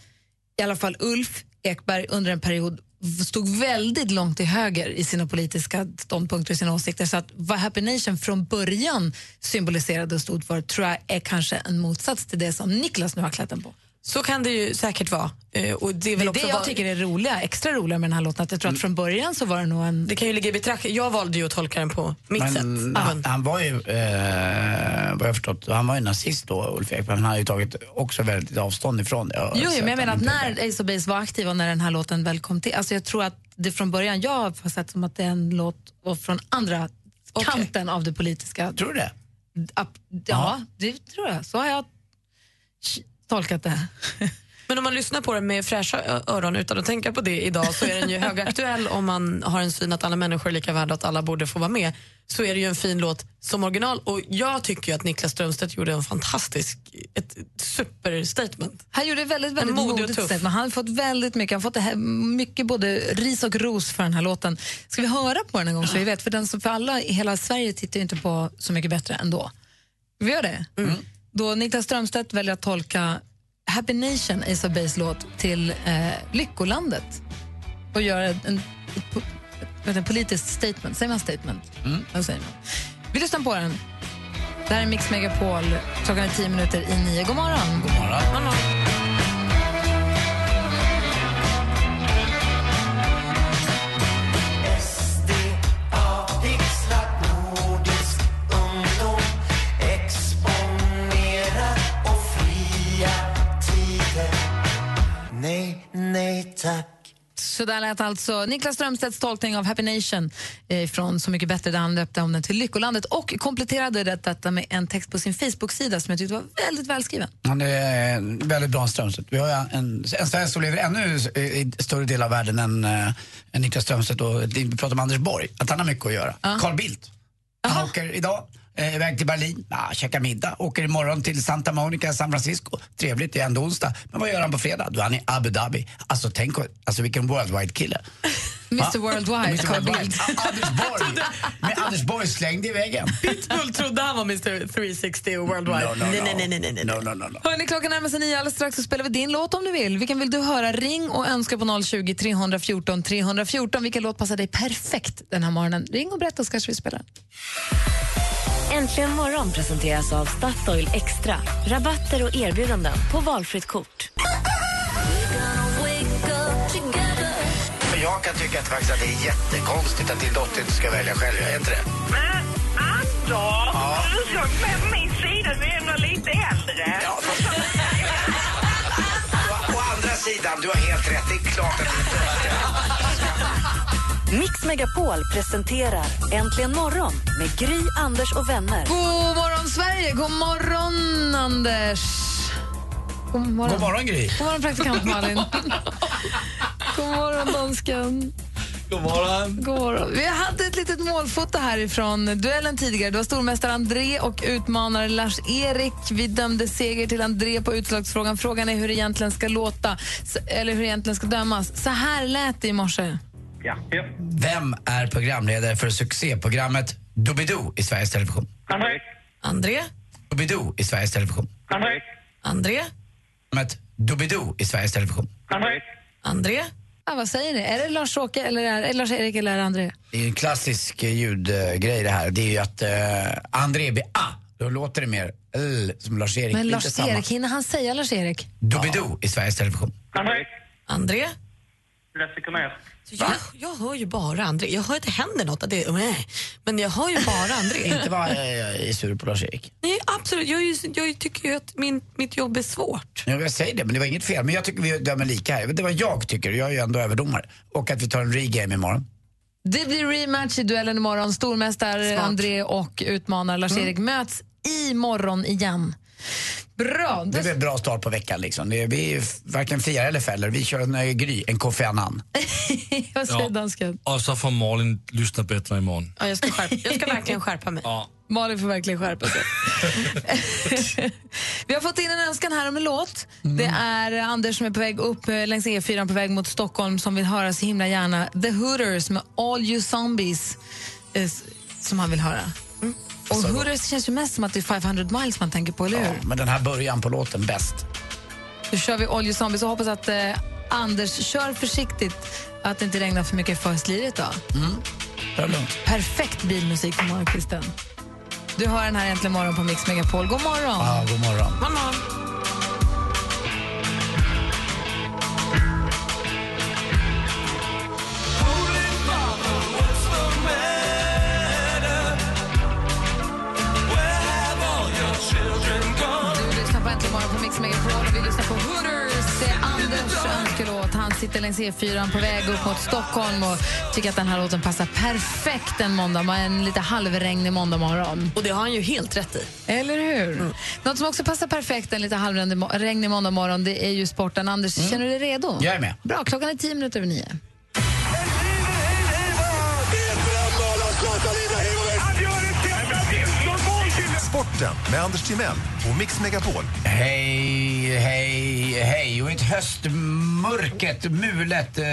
i alla fall Ulf Ekberg under en period stod väldigt långt till höger i sina politiska ståndpunkter och sina åsikter så att vad Happy Nation från början symboliserade och stod för tror jag är kanske en motsats till det som Niklas nu har klätt den på. Så kan det ju säkert vara. Eh, och det är Det väl är också det jag vad- tycker är roliga, extra roliga med den här låten. Att jag tror att från början så var det nog en... Det kan ju ligga i betraktning. Jag valde ju att tolka den på mitt Men, sätt. han, han var ju, eh, vad jag förstått, han var ju nazist då, Ulf men han har ju tagit också väldigt avstånd ifrån det. Jo, jo men jag menar att när Ace of Base var aktiva och när den här låten väl kom till, alltså jag tror att det från början, jag har sett som att det är en låt från andra kanten av det politiska. Tror du det? Ja, det tror jag. Så har jag tolkat det. Men om man lyssnar på den med fräscha öron utan att tänka på det idag så är den ju högaktuell om man har en syn att alla människor är lika värda och att alla borde få vara med. Så är det ju en fin låt som original och jag tycker ju att Niklas Strömstedt gjorde en fantastisk, ett superstatement. Han gjorde väldigt, väldigt Modig modigt men han har fått väldigt mycket, han har fått det här, mycket både ris och ros för den här låten. Ska vi höra på den en gång så vi vet? För, den, för alla i hela Sverige tittar ju inte på Så mycket bättre ändå. Vi gör det? Då Niklas Strömstedt väljer att tolka Happy Nation, Ace of Base låt till eh, Lyckolandet och gör en, en, ett, ett politiskt statement. Säger man statement? Vad säger man? Vi lyssnar på den. Det här är Mix Megapol. Klockan är tio minuter i nio. God morgon. God morgon. Nej, nej tack. Så där lät alltså Niklas Strömstedts tolkning av Happy Nation eh, från Så mycket bättre där han döpte om den till Lyckolandet och kompletterade det- detta med en text på sin Facebook-sida som jag tyckte var väldigt välskriven. Han är eh, väldigt bra Strömstedt. Vi har en, en svensk som lever ännu i större del av världen än, äh, än Niklas Strömstedt och vi pratar om Anders Borg. Att han har mycket att göra. Carl Bildt. Han åker idag eh, iväg till Berlin, ah, käkar middag. Åker imorgon till Santa Monica, San Francisco. Trevligt, det är ändå onsdag. Men vad gör han på fredag? Då är han i Abu Dhabi. Alltså tänk, alltså vilken worldwide kille. Mr Worldwide. Carl Worldwide. Bildt. Anders Borg. Med Anders Borg slängd i väggen. Pitbull trodde han var Mr 360 worldwide. No, no, no. nej, nej, nej, nej, nej. No, no, no, no. Hörni, klockan närmar sig nio. Alldeles strax så spelar vi din låt om du vill. Vilken vill du höra? Ring och önska på 020 314 314. Vilken låt passar dig perfekt den här morgonen? Ring och berätta så kanske vi spelar. Äntligen morgon presenteras av Statoil Extra. Rabatter och erbjudanden på valfritt kort. Men jag kan tycka att, faktiskt att det är jättekonstigt att din dotter inte ska välja själv. Är inte det? Men Anders, du ska med min sida, du är ändå lite äldre. Å, å andra sidan, du har helt rätt. Det är klart att det Mix Megapol presenterar Äntligen morgon med Gry, Anders och vänner. God morgon, Sverige! God morgon, Anders! God morgon, God morgon, Gry. God morgon, praktikant Malin. God morgon, dansken. God morgon. God morgon. Vi hade ett litet målfoto härifrån duellen tidigare. Det var stormästare André och utmanare Lars-Erik. Vi dömde seger till André på utslagsfrågan. Frågan är hur det egentligen ska låta, eller hur det egentligen ska dömas. Så här lät det i morse. Ja, ja. Vem är programledare för succéprogrammet Doobidoo i Sveriges Television? André. André? Doobidoo i Sveriges Television. André. André? Programmet Doobidoo i Sveriges Television. André. André? Ja, vad säger ni? Är det Lars-Åke, eller är, Lars-Erik eller är det André? Det är en klassisk eh, ljudgrej det här. Det är ju att eh, André blir A. Då låter det mer L som Lars-Erik. Men. Lars-Erik, hinner han säga Lars-Erik? Doobidoo i Sveriges Television. André. André? Läsig ner. Jag, jag hör ju bara André. Jag hör att det händer något. Att det, nej. Men jag hör ju bara André. Inte vara eh, sur på Lars-Erik. Nej, absolut. Jag, är ju, jag tycker ju att min, mitt jobb är svårt. Ja, jag säger det, men det var inget fel. Men jag tycker vi dömer lika här. Det var jag tycker, jag är ju ändå överdomare. Och att vi tar en regame imorgon. Det blir rematch i duellen imorgon. Stormästare. André och utmanare Lars-Erik möts imorgon igen. Bra. Det blir en bra start på veckan liksom. Det är, vi varken friare eller fäller. Vi kör en äh, Gry, en Kofi Annan. Vad säger Ja. dansken? Och så får Malin lyssna bättre imorgon. Ja, jag, ska skärpa, jag ska verkligen skärpa mig. Ja. Malin får verkligen skärpa sig. Vi har fått in en önskan här om en låt. Det är Anders som är på väg upp eh, längs E4 på väg mot Stockholm som vill höra så himla gärna The Hooters med All You Zombies eh, s- som han vill höra. Och Så- Hooters känns ju mest som att det är 500 miles man tänker på, eller hur? Ja, men den här början på låten bäst. Då kör vi All You Zombies och hoppas att eh, Anders kör försiktigt, att det inte regnar för mycket för slirigt då. Det lugnt. Perfekt bilmusik på morgonkvisten. Du har den här äntligen morgon på Mix Megapol. God morgon! Ja, god morgon. Man har, lyssnar på Hooters. Det är Anders önskelåt. Han sitter längs E4 på väg upp mot Stockholm och tycker att den här låten passar perfekt en måndag, en lite halvregnig måndag morgon. och det har han ju helt rätt i. Eller hur? Något som också passar perfekt en lite halvregnig måndag morgon, det är ju sporten. Anders, känner du dig redo? Jag är med. Bra, klockan är tio minuter över nio. Sporten med Anders Timell och Mix Megapol. Hej, hej, hej. Och ett höstmörket, mulet, eh,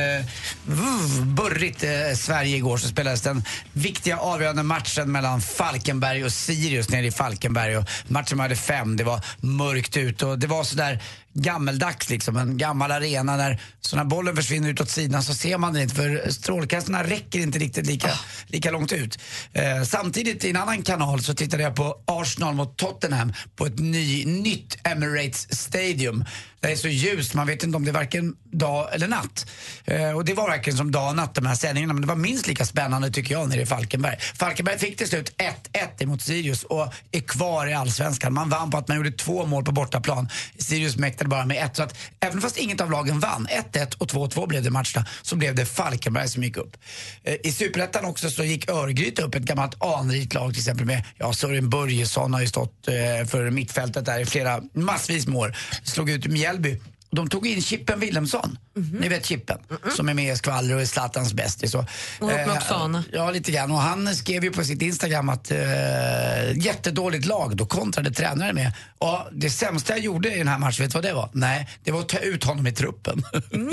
vuv, burrigt eh, Sverige igår så spelades den viktiga avgörande matchen mellan Falkenberg och Sirius nere i Falkenberg. Och matchen hade fem, det var mörkt ute. och det var sådär gammeldags liksom. En gammal arena när, så när bollen försvinner ut åt sidan så ser man den inte för strålkastarna räcker inte riktigt lika, lika långt ut. Eh, samtidigt i en annan kanal så tittade jag på Arsenal mot Tottenham på ett ny, nytt Emirates Stadium. Där det är så ljust, man vet inte om det är varken dag eller natt. Eh, och det var verkligen som dag och natt de här sändningarna men det var minst lika spännande tycker jag nere i Falkenberg. Falkenberg fick till slut 1-1 emot Sirius och är kvar i Allsvenskan. Man vann på att man gjorde två mål på bortaplan. Sirius mäktade bara med ett. Så att även fast inget av lagen vann, 1-1 och 2-2 blev det matcherna, så blev det Falkenberg som gick upp. Eh, I Superettan också så gick Örgryte upp, ett gammalt anrikt lag till exempel med, ja Sören Börjesson har ju stått eh, för mittfältet där i flera, massvis med år. Slog ut Mjällby. alcalde. De tog in Chippen Wilhelmsson. Ni vet Chippen, som är med i Skvaller och är Zlatans bästis. Och, Och eh, Oksana. Ja, lite grann. Och han skrev ju på sitt Instagram att eh, jättedåligt lag, då kontrade tränaren med. Och det sämsta jag gjorde i den här matchen, vet du vad det var? Nej, det var att ta ut honom i truppen.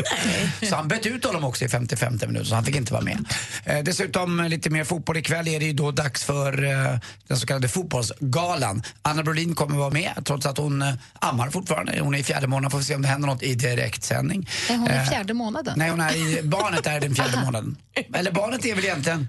så han bytte ut honom också i 55 minuter, så han fick inte vara med. Eh, dessutom lite mer fotboll ikväll är det ju då dags för eh, den så kallade fotbollsgalan. Anna Brolin kommer vara med, trots att hon eh, ammar fortfarande. Hon är i fjärde månaden, får vi se om det händer något i direktsändning. Är hon i Eh, fjärde månaden? Nej, hon är i, barnet är den fjärde månaden. Eller barnet är väl egentligen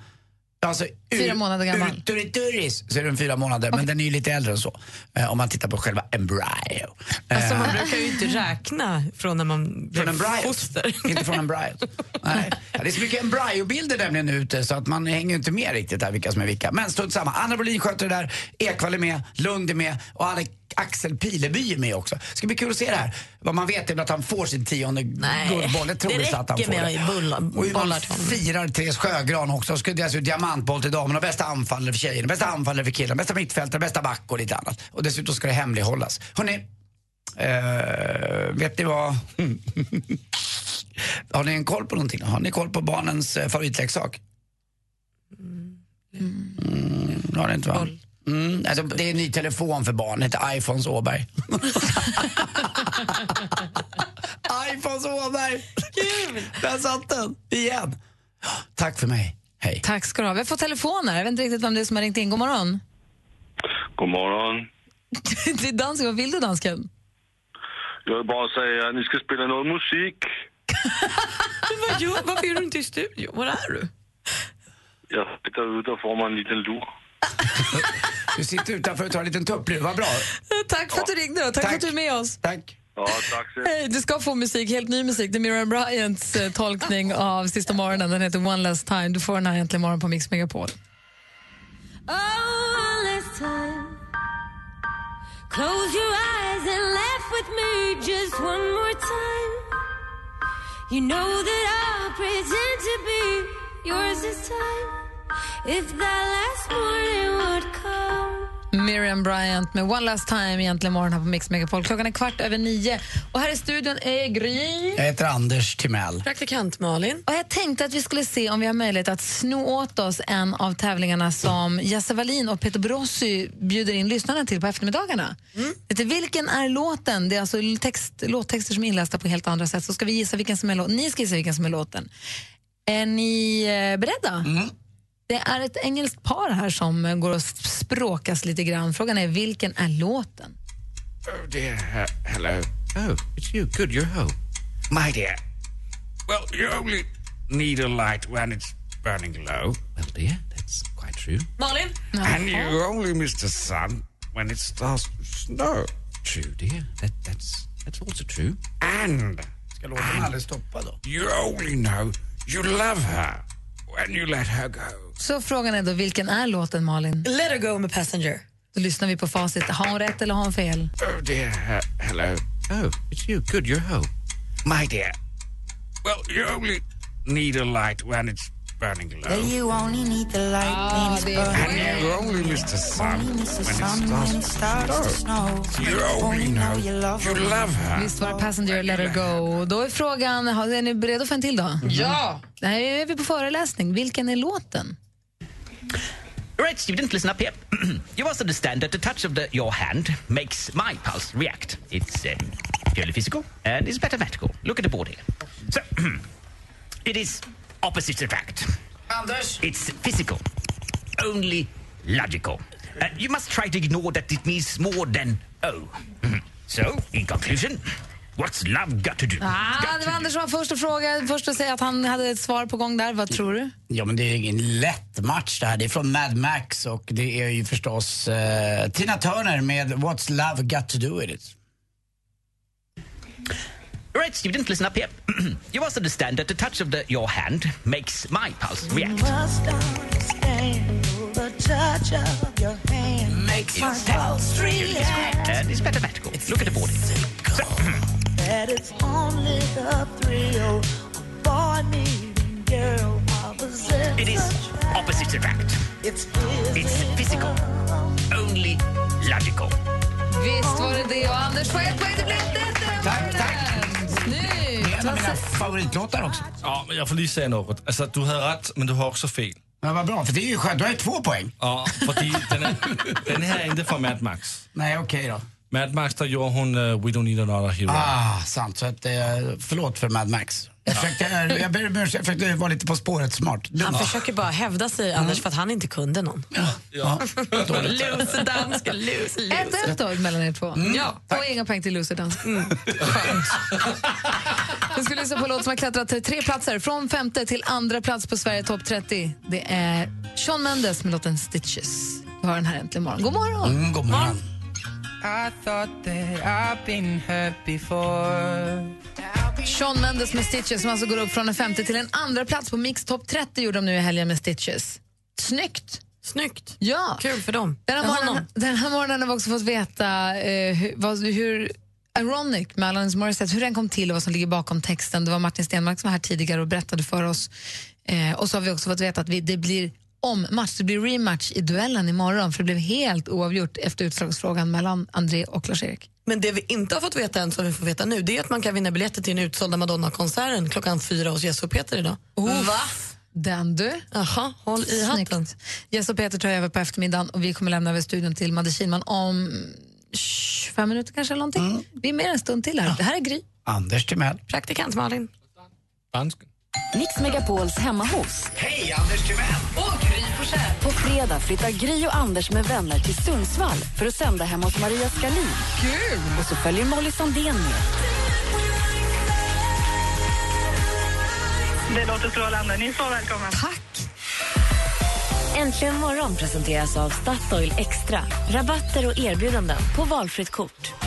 Alltså, Fyra månader gammal. Uturituris så är den fyra månader, men den är ju lite äldre än så. Eh, om man tittar på själva embryo. Alltså, man Eh, brukar ju inte räkna från när man embryot. foster. inte från embryot. Nej. Ja, det är så mycket embryobilder nämligen ute så att man hänger inte med riktigt där vilka som är vilka. Men strunt samma. Anna Brolin sköter det där, Ekwall är med, Lund är med och Alex Axel Pileby är med också. Det ska bli kul att se det här. Vad man vet är att han får sin tionde guldboll. Jag tror det visst att han får med det. bulla- Och hur man firar Therese Sjögran också. Och skulle delas ut diamantboll till damerna. Bästa anfallare för tjejerna, bästa anfallare för killarna, bästa mittfältare, bästa back och lite annat. Och dessutom ska det hemlighållas. Hörrni, eh, vet ni vad... Har ni en koll på någonting? Har ni koll på barnens eh, favoritleksak? Mm, har ni inte va? Mm, alltså, det är en ny telefon för barn, det heter iPhones Åberg. iPhones Åberg! Kul! Där satt den, igen. Tack för mig, hej. Tack ska du ha. Vi har fått telefoner. Jag vet inte riktigt vem det är som har ringt in. God morgon. God morgon. det är dansken. Vad vill du, dansken? Jag vill bara säga att ni ska spela någon musik. Vad gör, varför är du inte i studion? Var är du? Jag sitter ute och får mig en liten lur. Du sitter utanför och tar en liten tupplur, vad bra. Tack för att du ringde. Då. Tack, för att du är med oss. Tack. Ja, tack så Hej, du ska få musik, helt ny musik. Det är Miriam Bryants eh, tolkning av Sista morgonen. Den heter One Last Time. Du får den här äntligen morgon på Mix Megapol. Oh, one last time. Close your eyes and laugh with me just one more time. You know that I'll pretend to be yours this time. If that last morning would come. Miriam Bryant med One Last Time egentligen morgon här på Mix Megapol. Klockan är kvart över nio. Och här i studion är Gry. Jag heter Anders Timell. Praktikant Malin. Och jag tänkte att vi skulle se om vi har möjlighet att sno åt oss en av tävlingarna som Jesse Wallin och Peter Borossi bjuder in lyssnarna till på eftermiddagarna. Du, vilken är låten? Det är alltså text, låttexter som är inlästa på helt andra sätt. Så ska vi gissa vilken som är låten. Ni ska gissa vilken som är låten. Är ni eh, beredda? Det är ett engelskt par här som går och språkas lite grann. Frågan är vilken är låten? Oh dear, uh, hello. Oh, it's you. Good, you're home. My dear. Well, you only need a light when it's burning low. Well, dear, that's quite true. Malin? And you only miss the sun when it starts to snow. True, dear. That, that's, that's also true. And... Ska låten aldrig stoppa då? You only know you love her when you let her go. Så frågan är då, vilken är låten Malin? Let her go med Passenger. Då lyssnar vi på facit. Har hon rätt eller har hon fel? Oh dear, uh, hello. Oh, it's you. Good, you're home. My dear. Well, you only need a light when it's burning low. You only need the light when it's burning. And you only miss the sun when sun when it it starts starts to snow. You only know you love you love her. Visst var Passenger Let Her Go. Då är frågan, har- är ni beredda för en till då? Ja! Det här är vi på föreläsning. Vilken är låten? Right, student, listen up here. you must understand that the touch of the, your hand makes my pulse react. It's um, purely physical and it's mathematical. Look at the board here. So, it is opposites attract. Anders? It's physical, only logical. Uh, you must try to ignore that it means more than O. Mhm. So, in conclusion, what's love got to do? Ah, det var Anders som var först att fråga, först att säga att han hade ett svar på gång där. Vad tror du? Ja, men det är ingen lätt match det här. Det är från Mad Max och det är ju förstås eh, Tina Turner med What's Love Got To Do With It. Right, student, listen up here. you must understand that the touch of the, your hand makes my pulse react. Must understand the touch of your hand makes my pulse react. And it's mathematical. Look at the board. So, That it's only the thrill of boy meeting girl opposite. it is opposites attract. It's It's physical, only logical. Visst var det det. Och Anders får ett poäng. Det favoritlåtar också. Ja, men jag får lige säga något. Alltså, du hade rätt, men du har också fel. Ja, vad bra, för det är ju skönt. Du har ju två poäng. Ja, för den, är, den här är inte från Mad Max. Nej, okej då. Mad Max, där gjorde hon uh, We Don't Need Another Hero. Ah, sant. Så att, eh, förlåt för Mad Max. Jag försökte, eh, jag ber om ursäkt, jag försökte vara lite på spåret smart. Han försöker bara hävda sig, Anders, för att han inte kunde någon. Ja. Loser dansk, loser, loser. 1-1 då mellan er två. Mm. Ja, och inga poäng till loser dans. Skönt. Vi ska lyssna på en låt som har klättrat till tre platser. Från femte till andra plats på Sverige topp 30. Det är Shawn Mendes med låten Stitches. Du har den här äntligen morgon. God morgon! Mm, god morgon. I thought that I've been hurt before. Shawn Mendes med Stitches som alltså går upp från en femte till en andra plats på Mix Top 30 gjorde de nu i helgen med Stitches. Snyggt! Snyggt. Ja. Kul för dem. Den här, morgonen, den här morgonen har vi också fått veta eh, hur, vad, hur Ironic med Alanis Morissette, hur den kom till och vad som ligger bakom texten. Det var Martin Stenmark som var här tidigare och berättade för oss. Eh, och så har vi också fått veta att vi, det blir ommatch, det blir rematch i duellen imorgon för det blev helt oavgjort efter utslagsfrågan mellan André och Lars-Erik. Men det vi inte har fått veta än, som vi får veta nu, det är att man kan vinna biljetter till den utsålda Madonna-konserten klockan fyra hos Jesse och Peter idag. Va? Den du. Jaha, håll i hatten. Jess och Peter tar över på eftermiddagen och vi kommer lämna över studion till Madde Kihlman om 25 minuter kanske eller någonting. Vi är mer en stund till här. Det här är Gry. Anders Timell. Praktikant Malin. Dansken. Mix Megapols hemma hos. Hej, Anders Timell! På fredag flyttar Gry och Anders med vänner till Sundsvall för att sända hemma hos Maria Skalin. Kul! Och så följer Molly Sandén med. Det låter strålande. Ni är så välkomna. Tack! Äntligen morgon presenteras av Statoil Extra. Rabatter och erbjudanden på valfritt kort.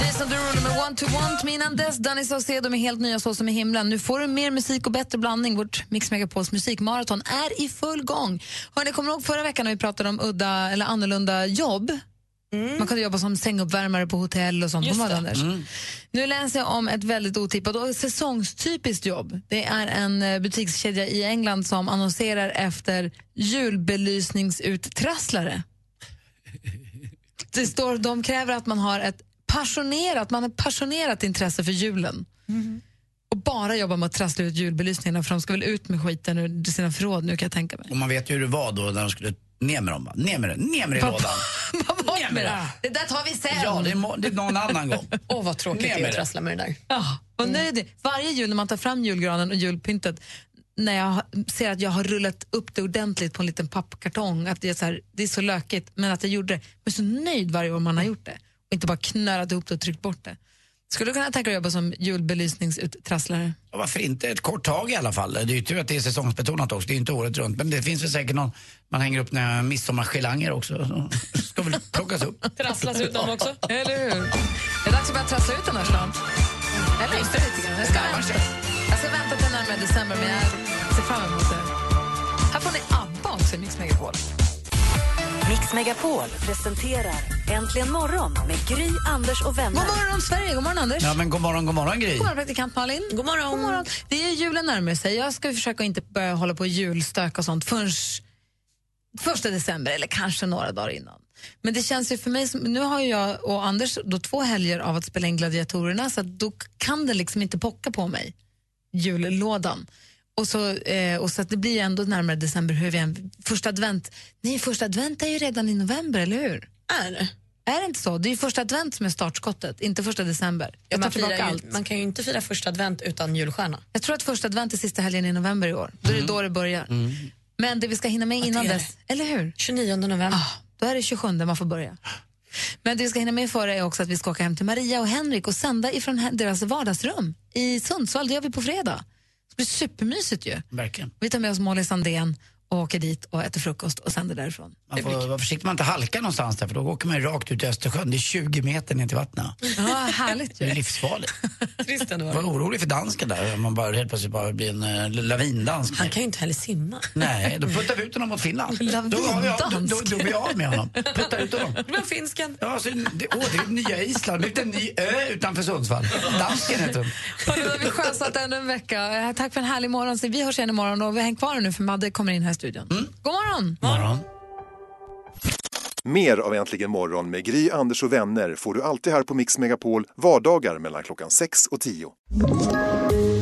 Jason Derulo med Want to Want. Men innan dess, Danny Saucedo med helt nya Så som i himlen. Nu får du mer musik och bättre blandning. Vårt Mix Megapols musikmaraton är i full gång. Hörrni, kommer ni ihåg förra veckan när vi pratade om udda eller annorlunda jobb? Man kunde jobba som sänguppvärmare på hotell och sånt. Just det. Anders? Mm. Nu läser jag om ett väldigt otippat och säsongstypiskt jobb. Det är en eh, butikskedja i England som annonserar efter julbelysningsuttrasslare. Det står, de kräver att man har ett passionerat, man har passionerat intresse för julen. Och bara jobbar med att trassla ut julbelysningarna för de ska väl ut med skiten ur sina förråd nu kan jag tänka mig. Och man vet ju hur det var då när de skulle ner med dem. Ner med det, ner med det i lådan. Bort med det. Det där tar vi sen. Ja, det är, det är någon annan gång. Åh, vad tråkigt det är att trassla med det där. Ja, och är det, varje jul när man tar fram julgranen och julpyntet när jag ser att jag har rullat upp det ordentligt på en liten pappkartong, att det är så, här, det är så lökigt, men att jag gjorde det. Jag är så nöjd varje år man har gjort det inte bara knörat ihop det och tryckt bort det. Skulle du kunna tänka dig att jobba som julbelysningsuttrasslare? Och varför inte ett kort tag i alla fall? Det är ju tur att det är säsongsbetonat också, det är ju inte året runt. Men det finns väl säkert någon, man hänger upp några midsommargelanger också. Så ska väl plockas upp. Trasslas ut dem också. Eller hur? Det är dags att börja trassla ut den här snart. Eller lite grann. Jag ska, vänta. jag ska vänta till närmare december, men jag ser fram emot det. Här får ni ABBA också i Mix Megapol. Mix Megapol presenterar Äntligen morgon med Gry, Anders och vänner. God morgon, Sverige! God morgon, Anders! Ja men god morgon, god morgon Gry. God morgon, praktikant Malin. God morgon. God morgon. Det är julen närmare sig. Jag ska försöka inte börja hålla på och julstök och sånt förrän första december eller kanske några dagar innan. Men det känns ju för mig som, nu har jag och Anders då två helger av att spela in gladiatorerna så att då kan det liksom inte pocka på mig, jullådan. Och så, eh, och så att det blir ändå närmare december hur vi än, första advent, nej första advent är ju redan i november, eller hur? Är det? Är det inte så? Det är ju första advent som är startskottet, inte första december. Jag tar Man, tillbaka ju, allt. man kan ju inte fira första advent utan julstjärna. Jag tror att första advent är sista helgen i november i år. Då är det då det börjar. Men det vi ska hinna med innan dess, eller hur? 29 november. Ah, då är det 27 man får börja. Men det vi ska hinna med före är också att vi ska åka hem till Maria och Henrik och sända ifrån deras vardagsrum i Sundsvall. Det gör vi på fredag. Det blir supermysigt ju. Verkligen. Vi tar med oss Molly Sandén och åker dit och äter frukost och sänder därifrån. Man får vara försiktig man inte halkar någonstans där för då åker man ju rakt ut i Östersjön. Det är 20 meter ner till vattnet. Ja, härligt Det är ju. livsfarligt. Trist ändå. Jag var orolig för dansken där. Man bara helt plötsligt bara blir en uh, lavindansk. Han kan ju inte heller simma. Nej, då puttar vi ut honom mot Finland. Då, av- då, då, då blir vi av med honom. Putta ut honom. Det var finsken. Ja, så, det, åh, det är nya Island. Det är en ny ö utanför Sundsvall. Dansken heter de. Hörrni, då har vi sjösatt ännu en vecka. Eh, Tack för en härlig morgon. Så vi hörs igen imorgon och vi hänger kvar nu för Madde kommer in här i studion. God morgon! Morgon. Mer av Äntligen morgon med Gry, Anders och vänner får du alltid här på Mix Megapol vardagar mellan klockan 6 och 10.